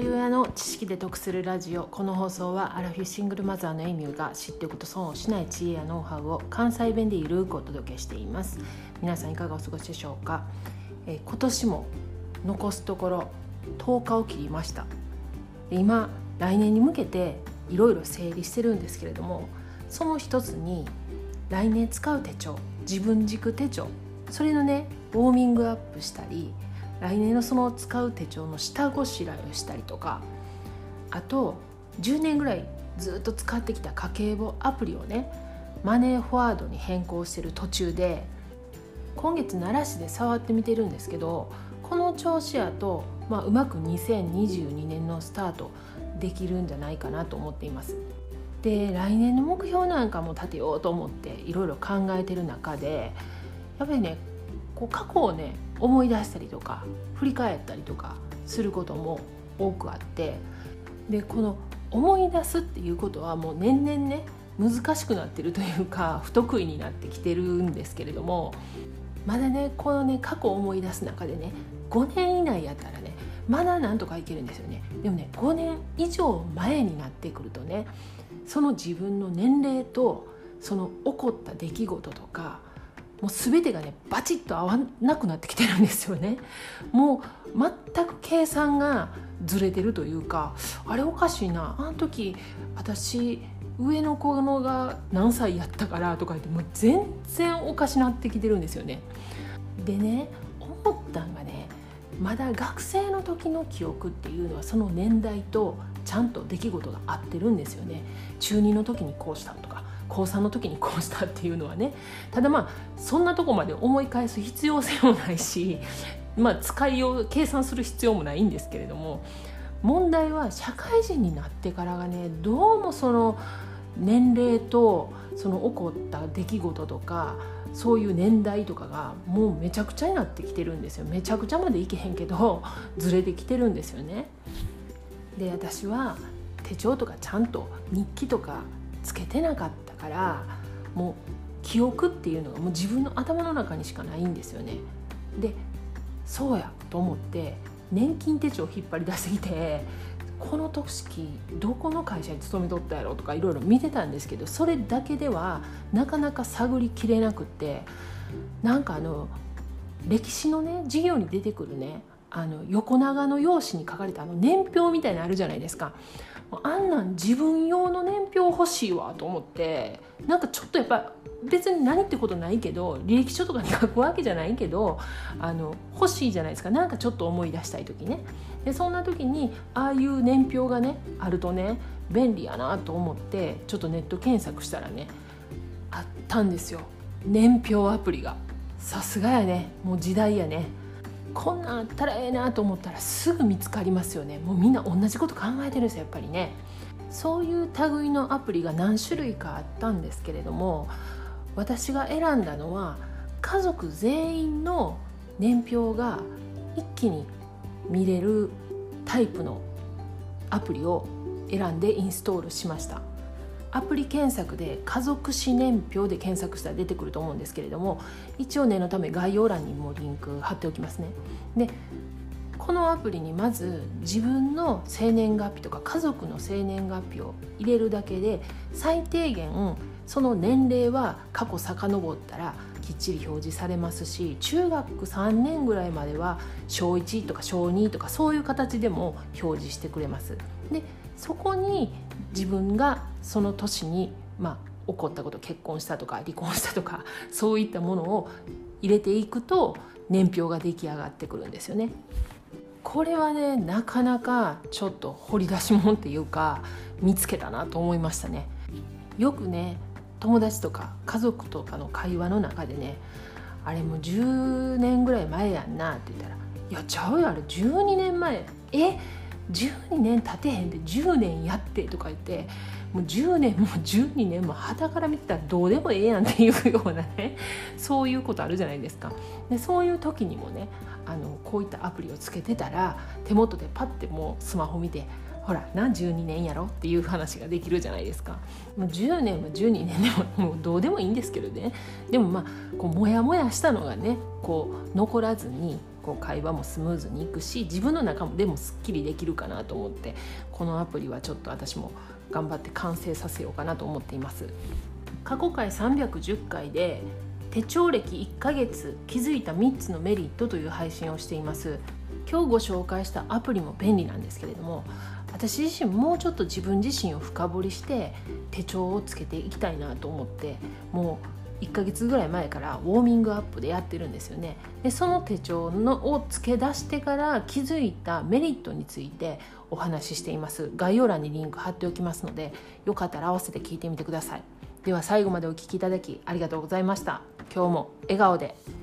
人親の知識で得するラジオ。この放送はアラフィフシングルマザーのエミューが知っておくと損をしない知恵やノウハウを関西弁でゆるくお届けしています。皆さんいかがお過ごしでしょうか、え今年も残すところ10日を切りました。今来年に向けていろいろ整理してるんですけれどもその一つに来年使う手帳自分軸手帳それのねウォーミングアップしたり来年のその使う手帳の下ごしらえをしたりとかあと10年ぐらいずっと使ってきた家計簿アプリをねマネーフォワードに変更してる途中で今月奈良市で触ってみてるんですけどこの調子やと、まあ、うまく2022年のスタートできるんじゃないかなと思っています。で来年の目標なんかも立てようと思っていろいろ考えてる中でやっぱりねこう過去をね思い出したりとか振り返ったりとかすることも多くあってでこの思い出すっていうことはもう年々ね難しくなってるというか不得意になってきてるんですけれどもまだねこのね過去を思い出す中でね5年以内やったらねまだなんとかいけるんですよね。でもね5年以上前になってくるとねその自分の年齢とその起こった出来事とかもう全てがねバチッと合わなくなってきてるんですよね。もう全く計算がずれてるというかあれおかしいな。あの時私上の子のが何歳やったからとか言ってもう全然おかしなってきてるんですよね。でね思ったんがねまだ学生の時の記憶っていうのはその年代とちゃんと出来事が合ってるんですよね。中2の時にこうしたと高3の時にこうしたっていうのはねただまあそんなとこまで思い返す必要性もないし、まあ、使いよう計算する必要もないんですけれども問題は社会人になってからがねどうもその年齢とその起こった出来事とかそういう年代とかがもうめちゃくちゃになってきてるんですよめちゃくちゃまでいけへんけどずれてきてるんですよね。で私は手帳とかちゃんと日記とかつけてなかったからもう記憶っていうのがもう自分の頭の中にしかないんですよね。でそうやと思って年金手帳を引っ張り出してきてこの時どこの会社に勤めとったやろとかいろいろ見てたんですけどそれだけではなかなか探りきれなくってなんかあの歴史のね授業に出てくるねあの横長の用紙に書かれたあの年表みたいなのあるじゃないですかあんなん自分用の年表欲しいわと思ってなんかちょっとやっぱ別に何ってことないけど履歴書とかに書くわけじゃないけどあの欲しいじゃないですか。なんかちょっと思い出したい時ね。でそんな時にああいう年表がねあるとね便利やなと思ってちょっとネット検索したらねあったんですよ。年表アプリが。さすがやね。もう時代やね。こんなんあったらええなと思ったらすぐ見つかりますよね。もうみんな同じこと考えてるんですよやっぱりね。そういう類のアプリが何種類かあったんですけれども私が選んだのは家族全員の年表が一気に見れるタイプのアプリを選んでインストールしました。アプリ検索で家族史年表で検索したら出てくると思うんですけれども一応念のため概要欄にもリンク貼っておきますねでこのアプリにまず自分の生年月日とか家族の生年月日を入れるだけで最低限その年齢は過去遡ったらきっちり表示されますし中学3年ぐらいまでは小1とか小2とかそういう形でも表示してくれます。でそこに自分がその年に、まあ、起こったこと結婚したとか離婚したとか そういったものを入れていくと年表が出来上がってくるんですよね。これはねなかなかちょっと掘り出し物っていうか見つけたなと思いましたね。よくね友達とか家族とかの会話の中でねあれもう10年ぐらい前やんなって言ったら「いやちゃうよあれ12年前え？12年経てへんで10年やってとか言ってもう10年も12年もはたから見てたらどうでもええやんっていうようなねそういうことあるじゃないですか。でそういう時にもねあのこういったアプリをつけてたら手元でパッてもうスマホ見てほらな12年やろっていう話ができるじゃないですか。もう10年も12年でももうどうでもいいんですけどね。でもまあこうモヤモヤしたのがねこう残らずにこう会話もスムーズにいくし自分の中でもすっきりできるかなと思ってこのアプリはちょっと私も頑張って完成させようかなと思っています。過去回310回で手帳歴1ヶ月気づいた3つのメリットという配信をしています。今日ご紹介したアプリも便利なんですけれども私自身もうちょっと自分自身を深掘りして手帳をつけていきたいなと思ってもう1ヶ月ぐらい前からウォーミングアップでやってるんですよね。でその手帳のを付け出してから気づいたメリットについてお話ししています。概要欄にリンク貼っておきますのでよかったら合わせて聞いてみてください。では最後までお聴きいただきありがとうございました。今日も笑顔で。